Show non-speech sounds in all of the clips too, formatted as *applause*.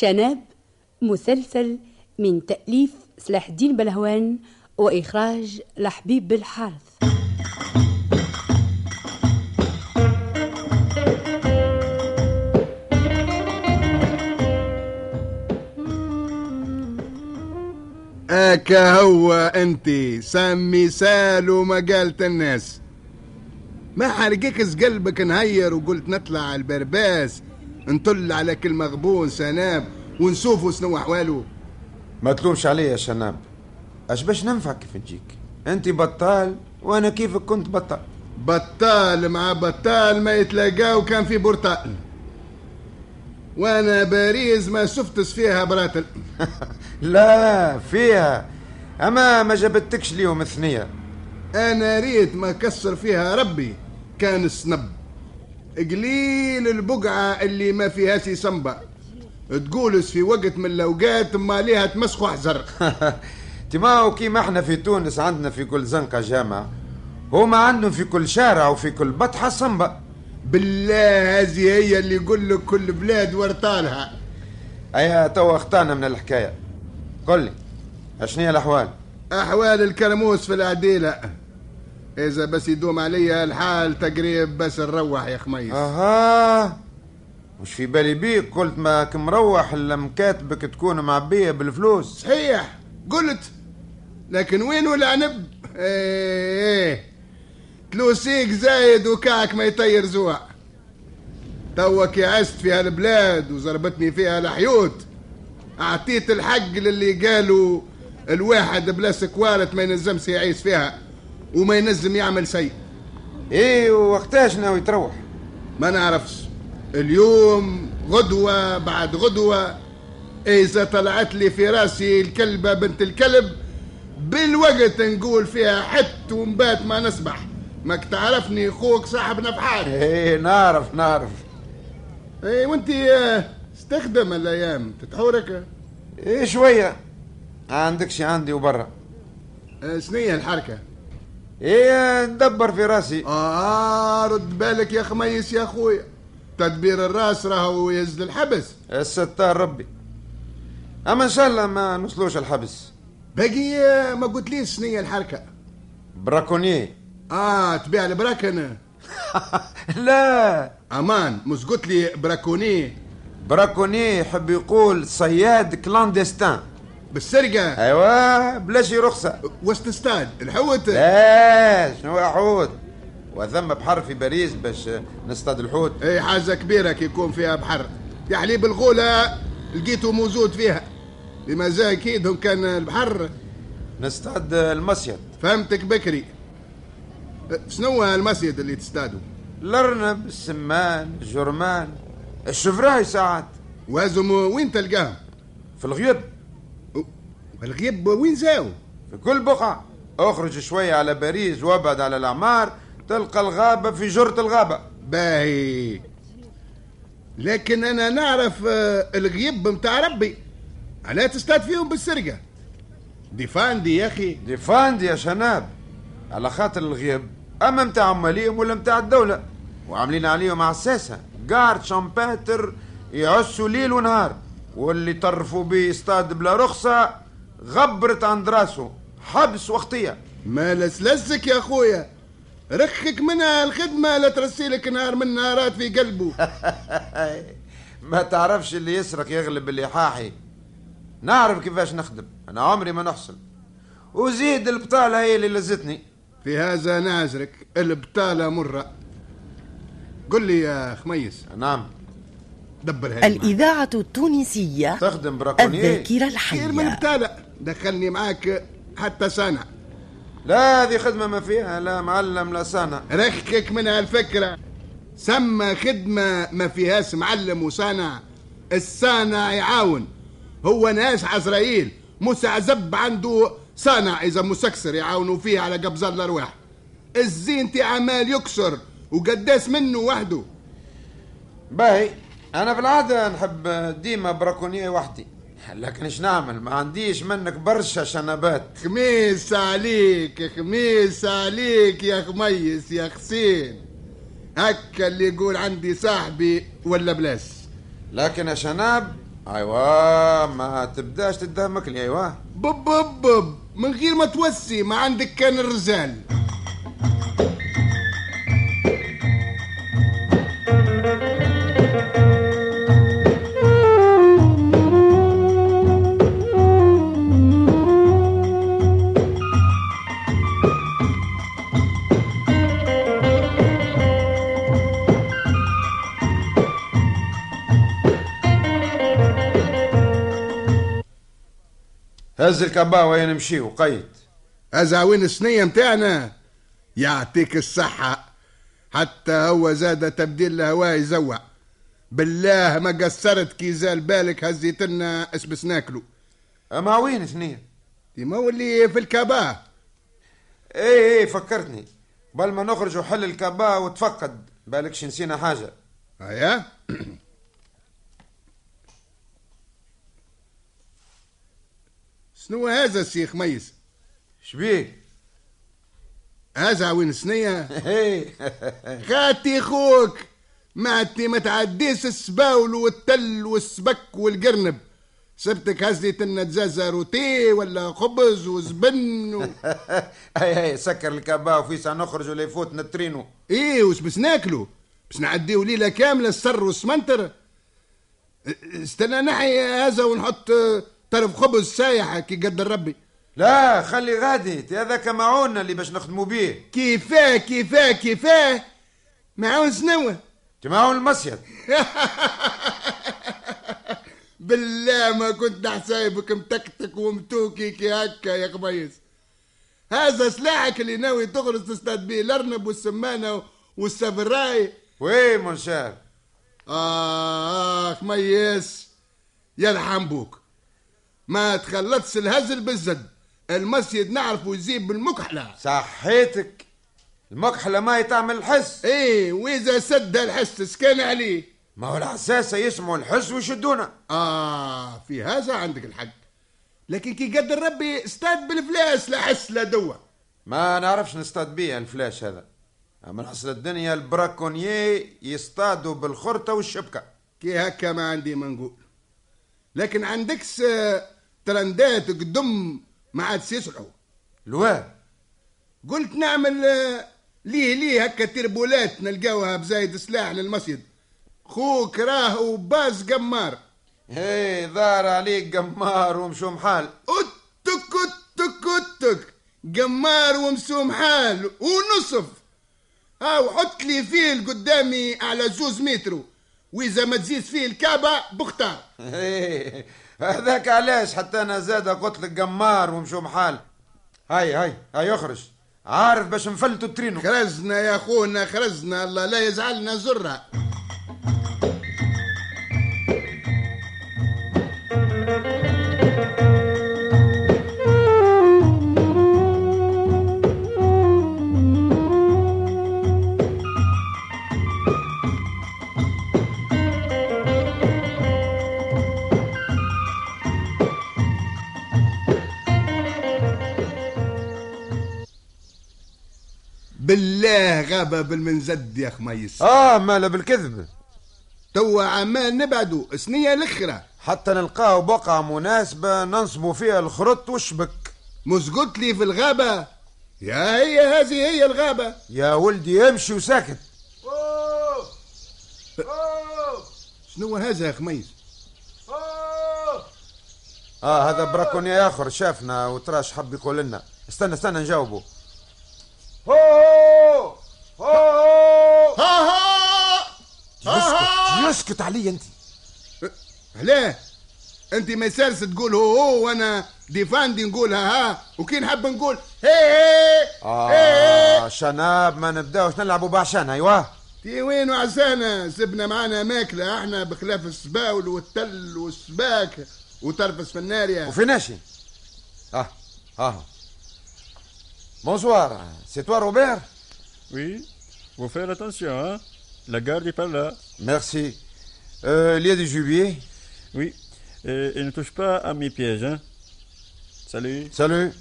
شناب مسلسل من تأليف سلاح الدين بلهوان وإخراج لحبيب بالحارث. اكا هو أنت سمي سال وما قالت الناس ما حرقكش قلبك نهير وقلت نطلع البرباس. نطل على كل مغبون سناب ونشوفوا شنو أحواله. ما تلومش عليا يا شناب. أش باش ننفع كيف نجيك؟ أنت بطال وأنا كيفك كنت بطال. بطال مع بطال ما يتلاقاو كان في بورتال وأنا باريس ما شفتش فيها براتل *laughs* لا فيها. أما ما جبتكش ليهم ثنيه أنا ريت ما كسر فيها ربي. كان السنب قليل البقعة اللي ما فيهاش سنبة تقولس في وقت من الأوقات ما ليها تمسخ أحزر. *laughs* تما كيما إحنا في تونس عندنا في كل زنقة جامعة. هما عندهم في كل شارع وفي كل بطحة صنبة بالله هذه هي اللي يقول لك كل بلاد ورطالها ايا توا اختارنا من الحكاية. قل لي اشني هي الأحوال؟ أحوال الكرموس في العديلة. إذا بس يدوم عليا الحال تقريب بس نروح يا خميس. أها. مش في بالي بيك؟ قلت ما كمروح إلا مكاتبك تكون معبية بالفلوس. صحيح. قلت. لكن وين العنب إيه إيه. تلوسيك زايد وكعك ما يطير زوع توك يعست في هالبلاد وزربتني فيها الحيوت. أعطيت الحق للي قالوا الواحد بلا سكوارة ما ينزمش يعيش فيها. وما ينزم يعمل شيء. إيه وقتاش ناوي تروح؟ ما نعرفش. اليوم غدوة بعد غدوة. إذا طلعت لي في رأسي الكلبة بنت الكلب بالوقت نقول فيها حت ونبات ما نسبح. ماك تعرفني خوك صاحب نفحات إيه نعرف نعرف. إيه وانت آه، استخدم الأيام. تتحورك؟ إيه شوية. عندك شي عندي وبرا. آه، شنية الحركة؟ إيه ندبر في راسي. آه رد بالك يا خميس يا اخويا تدبير الرأس راهو يزل الحبس. الستار ربي. أما إن شاء الله ما نوصلوش الحبس. باقي ما قلت ليش شنية الحركة؟ براكونيي. آه تبيع البراكن. *laughs* لا. أمان مش قلت لي براكوني براكوني يحب يقول صياد كلاندستان بالسرقة. أيوه بلاش رخصة. واش تصطاد الحوت. لا شنو حوت؟ وثم بحر في باريس باش نصطاد الحوت. اي حاجة كبيرة كي يكون فيها بحر. يا حليب الغولة لقيته موجود فيها. بما زي أكيد هم كان البحر. نصطاد المصيد. فهمتك بكري. شنو المسيد اللي تصطادوا الارنب السمان الجرمان الشفراي ساعات. وازم وين تلقاهم في الغيب الغيب وين زاو؟ في كل بقعة. أخرج شوية على باريس وابعد على الأعمار تلقى الغابة في جرة الغابة. باهي. لكن أنا نعرف آه، الغيب متاع ربي. علاه تصطاد فيهم بالسرقة؟ ديفاندي يا أخي. دي فاندي يا شناب. على خاطر الغيب أما متاع عماليهم ولا متاع الدولة. وعاملين عليهم عساسة. قارد شامباتر يعسوا ليل ونهار. واللي طرفوا بيه يصطاد بلا رخصة غبرت عند راسه حبس وقتية. ما لسلسك يا أخويا. رخك منها الخدمة لا ترسيلك نهار من نهارات في قلبه. *laughs* ما تعرفش اللي يسرق يغلب اللي حاحي نعرف كيفاش نخدم. أنا عمري ما نحصل. وزيد البطالة هي اللي لزتني. في هذا نازرك البطالة مرة. قل لي يا خميس. نعم. دبر الإذاعة التونسية تخدم براكونييه الذاكرة خير من الحية بتالا دخلني معاك حتى سنة. لا هذه خدمة ما فيها لا معلم لا صانع رخك من هالفكرة. سمى خدمة ما فيهاش معلم وصانع الصانع يعاون. هو ناس عزرائيل. مسعزب عنده صانع إذا مسكسر يعاونوا فيه على قبض الأرواح. الزينتي عمال يكسر وقداس منه وحده. باهي أنا في العادة نحب ديما براكونية وحدي. لكن إيش نعمل؟ ما عنديش منك برشا شنبات. خميس عليك خميس عليك يا خميس يا حسين هكا اللي يقول عندي صاحبي ولا بلاس لكن يا شناب ايوا ما تبداش تدهمك لي ايوا بب بب بب من غير ما توسي ما عندك كان الرجال هز الكبا وين نمشي وقيد أزعوين السنية متاعنا؟ يعطيك الصحة. حتى هو زاد تبديل الهواء يزوع. بالله ما قصرت كي زال بالك هزيت لنا اسبس ناكلو أما وين اثنين ديما هو اللي في الكباه إيه إيه فكرتني. بل ما نخرج وحل الكبا وتفقد. بالكش نسينا حاجة. هيا *clears throat* شنو هذا الشيخ ميس؟ شبيك هذا وين سنية؟ خاتي خوك. ما انت ما تعديش السباول والتل والسبك والقرنب. سبتك هزيت لنا دزازة روتي ولا خبز وزبن و... *laughs* اي اي سكر الكبا وفي ساعه نخرج ولا يفوت نترينو. إيه وش بس ناكلو؟ بس نعديو ليلة كاملة السر والسمنتر. استنى نحي هذا ونحط طرف خبز سايح كي قدر ربي. لا خلي غادي هذاك معونا اللي باش نخدموا بيه. كيفاه كيفاه كيفاه؟ معاون سنوة. معون المصيد. *laughs* بالله ما كنت حسايبك متكتك ومتوكي كي هكا يا قبيس هذا سلاحك اللي ناوي تغرس تصطاد بيه الأرنب والسمانة والسفراي. وين منشار آه خميس يرحم بوك. ما تخلطش الهزل بالزد. المسجد نعرفه يزيد بالمكحلة. صحيتك. المكحلة ما تعمل الحس. إيه وإذا سد الحس سكان عليه. ما هو العساسة يسمعوا الحس ويشدونا. آه في هذا عندك الحق. لكن كي قدر ربي استاد بالفلاس لا حس لا دوا. ما نعرفش نصطاد بيه الفلاش هذا. أما اصل الدنيا البراكونيي يصطادوا بالخرطة والشبكة. كي هكا ما عندي ما نقول لكن عندكس آه، ترندات قدم ما عاد يصلحوا الواد قلت نعمل آه، ليه ليه هكا تربولات نلقاوها بزايد سلاح للمسجد. خوك راهو باز قمار. إيه ظهر عليك قمار ومشوم حال. أتك أتك أتك. قمار ومسوم حال ونصف. هاو حط لي فيل قدامي على زوز مترو. وإذا ما تزيد فيه الكعبة بختار. *laughs* هذاك علاش حتى أنا زاد قلت لك قمار ومشوم حال. هاي هاي هاي اخرج عارف باش نفلتوا ترينو خرزنا يا أخونا خرزنا الله لا يزعلنا زرة بالله غابة بالمنزد يا خميس آه مالا بالكذب. توا عمال نبعدوا سنية الاخرى حتى نلقاو بقعة مناسبة ننصبوا فيها الخرط والشبك مش قلت لي في الغابة؟ يا هي هذه هي الغابة. يا ولدي امشي وساكت. شنو هذا يا خميس آه هذا براكوني آخر شافنا وتراش حب يقول لنا. استنى استنى نجاوبه هو يسكت علي انت. علاه انت ما يسالس تقول هو هو وأنا ديفاندي نقولها ها وكي نحب نقول هي هي هي آه شناب ما نبداوش نلعبوا بعشان أيوه. تي وين وعسانا؟ سبنا معانا ماكلة إحنا بخلاف السباول والتل والسباك وترفس في النار وفي ناشي. آه آه. Bonsoir c'est toi Robert attention, hein. La garde est par là. Merci. Euh, il y a du gibier. Oui, et, et ne touche pas à mes pièges, hein. Salut. Salut.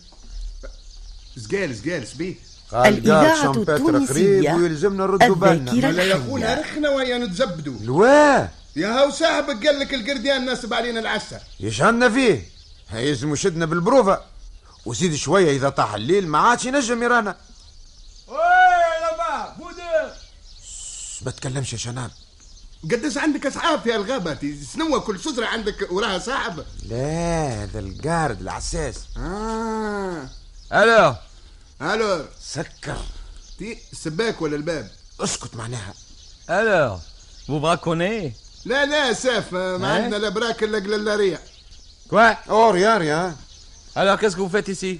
سقال سقال سبيه قال الإذاعة التونسية. ويلزمنا نردوا بالنا الذاكرة ولا يا خونا رخنا ويا نتزبدوا الواه يا هاو صاحبك قال لك ال gardien ناسب علينا العسة يشهدنا فيه هيزم شدنا بالبروفة. وزيد شوية إذا طاح الليل ما عادش ينجم يرانا. ما تكلمش يا شناب قداش عندك اصحاب في الغابة سنوة كل شجرة عندك وراها صاحب لا هذا ال garde العساس. آه. Alors, ألو. سكر. تي السباك ولا الباب؟ اسكت معناها. alors, vous braconnez لا لا ساف ما إيه؟ عندنا لا براك إلا Oh rien rien Alors, qu'est-ce que vous faites ici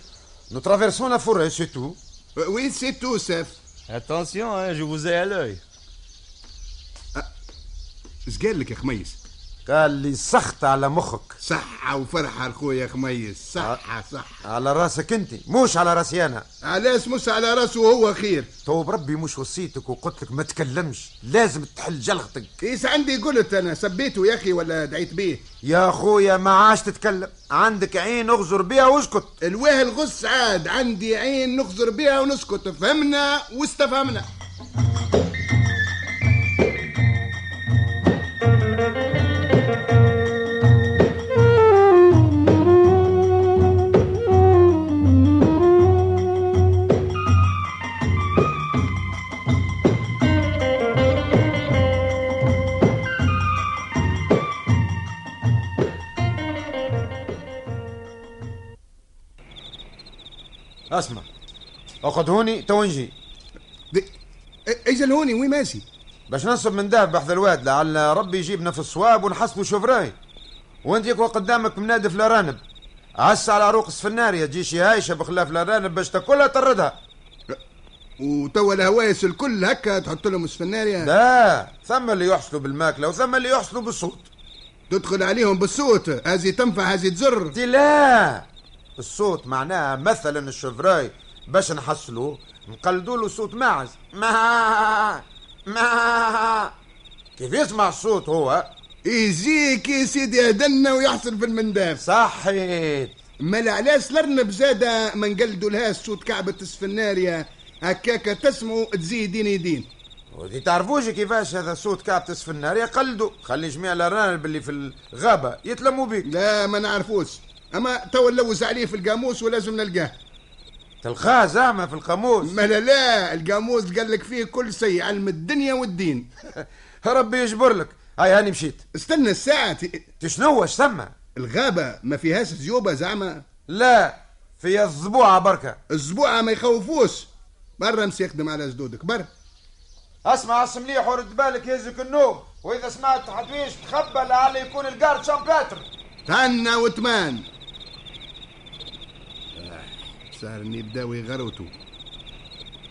Nous traversons la forêt c'est tout. وي سي تو ساف Attention, hein, je vous ai à l'œil. اش قال لك يا خميس؟ قال لي سخت على مخك. صحة وفرحة خويا خميس. صحة صحة. على رأسك أنت مش على راسي أنا علاش مش على راسه وهو خير تو بربي مش وصيتك وقلت لك ما تكلمش لازم تحل جلغتك كيس عندي قلت أنا؟ سبيته يا أخي ولا دعيت بيه؟ يا خويا ما عادش تتكلم. عندك عين أغزر بها واسكت. الواه الغص عاد عندي عين نخزر بها ونسكت. فهمنا واستفهمنا. أسمع. اقعد هوني تو نجي أجل هوني وين ماشي؟ باش ننصب من دهب بحث الواد لعل ربي يجيبنا في الصواب ونحسبوا شوفراي. وانت يكون قدامك منادف الأرانب. عس على عروق السفنارية تجي شي هايشة بخلاف الأرانب باش تاكلها تردها. وتوا الهوايس الكل هكا تحط لهم السفنارية لا ثم اللي يحصلوا بالماكلة وثم اللي يحصلوا بالصوت. تدخل عليهم بالصوت هذه تنفع هذه تزر. لا! الصوت معناها مثلا الشوفراي باش نحصلوه نقلدوا له صوت ماعز ما ما كيف يسمع الصوت هو؟ يجيك يا سيدي هدنا ويحصل في المنداف. صحيت. ما علاش الارنب زادة ما نقلدوا لها صوت كعبة السفنارية. هكاكا تسمعوا تزيدين يدين. ودي تعرفوش كيفاش هذا صوت كابتس في النار يقلدوا خلي جميع الأرانب اللي في الغابة يتلموا بيك. لا ما نعرفوش. أما توا نلوز عليه في القاموس ولازم نلقاه. تلقاه زعما في القاموس. ما لا لا القاموس قال لك فيه كل شيء علم الدنيا والدين. *laughs* ربي يجبر لك. هاي هاني مشيت. استنى الساعة. تشنو اش ثم؟ الغابة ما فيهاش زيوبة زعما. لا في الضبوعه بركة. الزبوعة ما يخوفوش. برا امسي يخدم على جدودك برا. اسمع اسم مليح ورد بالك يهزك النوم. وإذا سمعت حدويش تخبى لعل يكون الجارد شامباتر. تهنى وتمان. صار إني بداو يغروتوا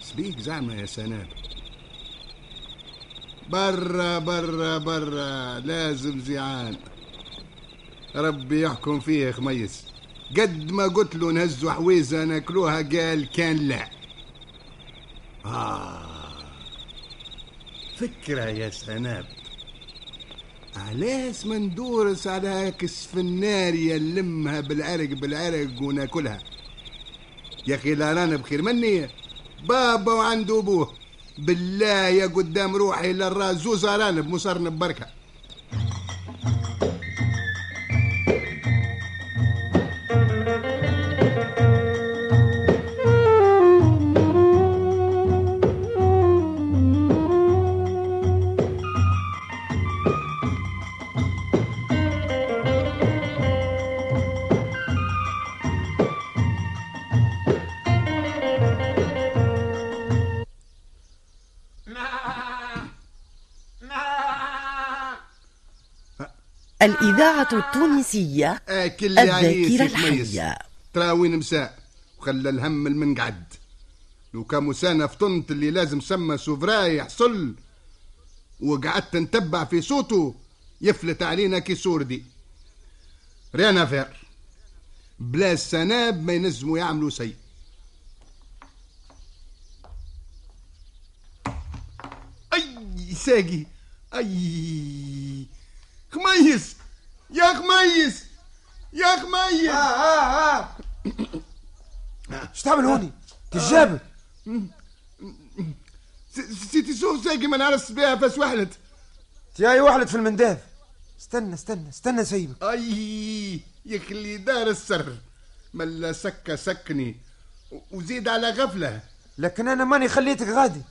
سبيك زعما يا سناب. برا برا برا لازم زيعان ربي يحكم فيه خميس. قد ما قلت له نهزوا حويزة ناكلوها قال كان لا. آه. فكرة يا سناب. علاش ما ندورس على هاك السفنارية نلمها بالعرق بالعرق وناكلها. يا أخي لا رانا بخير. مني بابا وعنده أبوه. بالله يا قدام روحي للراس زوز ارانب مصرنا ببركه الإذاعة التونسية عليه الذاكرة الحية. ترى وين مساء. وخلى الهم المنقعد لو كان مسانا فطنت اللي لازم سما سوفراي يحصل. وقعدت نتبع في صوته يفلت علينا كي سوردي. ريان افير بلا السناب ما ينجموا يعملوا شيء. أي ساقي. أي خميس يا خميس يا خميس آه آه إيش تعمل هوني؟ تجابك س- سيتي شوف ساقي ما نعرفش بها بس وحلت. تياي وحلت في المنداف. استنى استنى استنى سيبك أي يا اللي دار السر. ملا سكة سكني وزيد على غفلة. لكن أنا ماني خليتك غادي.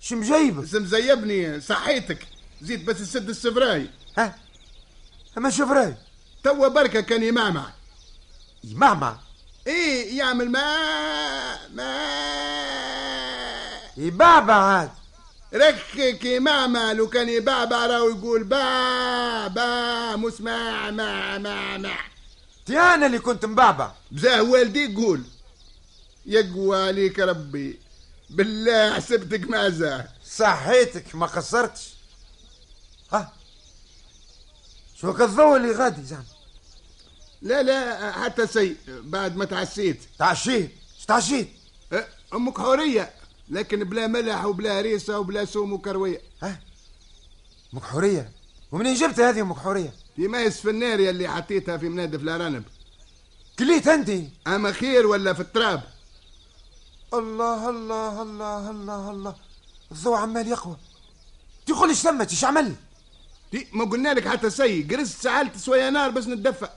شو مجيبك اسم زيبني صحيتك. زيد بس السد السفراي ها؟ أما شوف رأي. توا بركة كان يمعمع يمعمع إيه يعمل ما ما. يبعبع عاد. ركك يمعمع لو كان يبعبع راهو يقول با با مسمع مع مع مع تي أنا اللي كنت مبعبع بزاه والدي يقول يقوى عليك ربي بالله حسبتك مازه صحيتك ما قصرتش ها؟ شو الضوء اللي غادي زعما. لا لا حتى سي بعد ما تعسيت. تعشيت اش تعشيت أه، أمك حورية لكن بلا ملح وبلا هريسة وبلا سوم وكروية. ها؟ أمك حورية؟ ومنين جبت هذه أمك حورية؟ في مايس فناريا اللي حطيتها في منادف الأرانب. كليت أنت؟ أما خير ولا في التراب؟ الله الله الله الله الله. الضوء عمال يقوى. تقول إيش ثمت إيش عمل؟ دي ما قلنا لك حتى سي جرست سعلت شوية نار بس نتدفى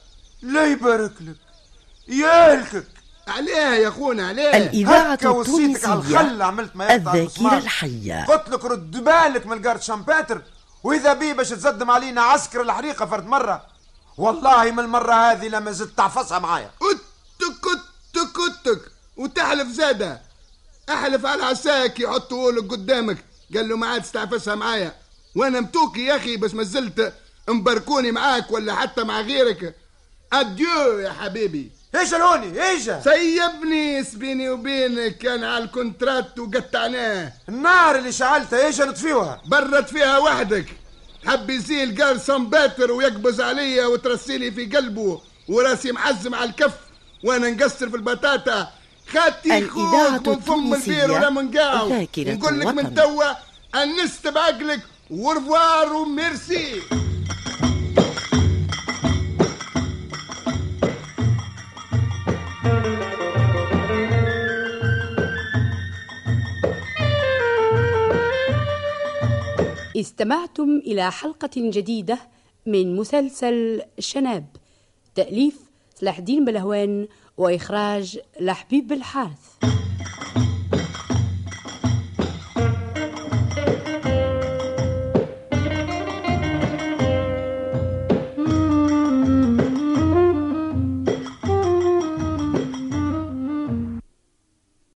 لا يبارك لك. يالكك عليها يا أخونا عليها الإذاعة هكا وصيتك على عملت ما المسمار. الحية. قلت لك رد بالك من القارد شامباتر وإذا بي باش تزدم علينا عسكر الحريقة فرد مرة. والله من المرة هذه لما زدت تعفصها معايا. أتك أتك أتك. وتحلف زادة. أحلف على عساك يحطوا لك قدامك. قال له ما عاد تستعفسها معايا. وأنا متوكي يا أخي بس ما زلت مباركوني معاك ولا حتى مع غيرك. أديو يا حبيبي. إيش الهوني إيش؟ سيبني بيني وبينك. كان على الكونترات وقطعناه. النار اللي شعلتها إيش نطفيوها برت فيها وحدك. حب يزيل قال سمباتر ويقبز عليا وترسيلي في قلبه وراسي محزم على الكف وأنا نقصر في البطاطا. خاتي الإذاعة خوك من فم البير ولا من نقول لك من. توا انست بعقلك ورفوار وميرسي استمعتم إلى حلقة جديدة من مسلسل شناب تأليف سلاح الدين بلهوان وإخراج لحبيب بالحارث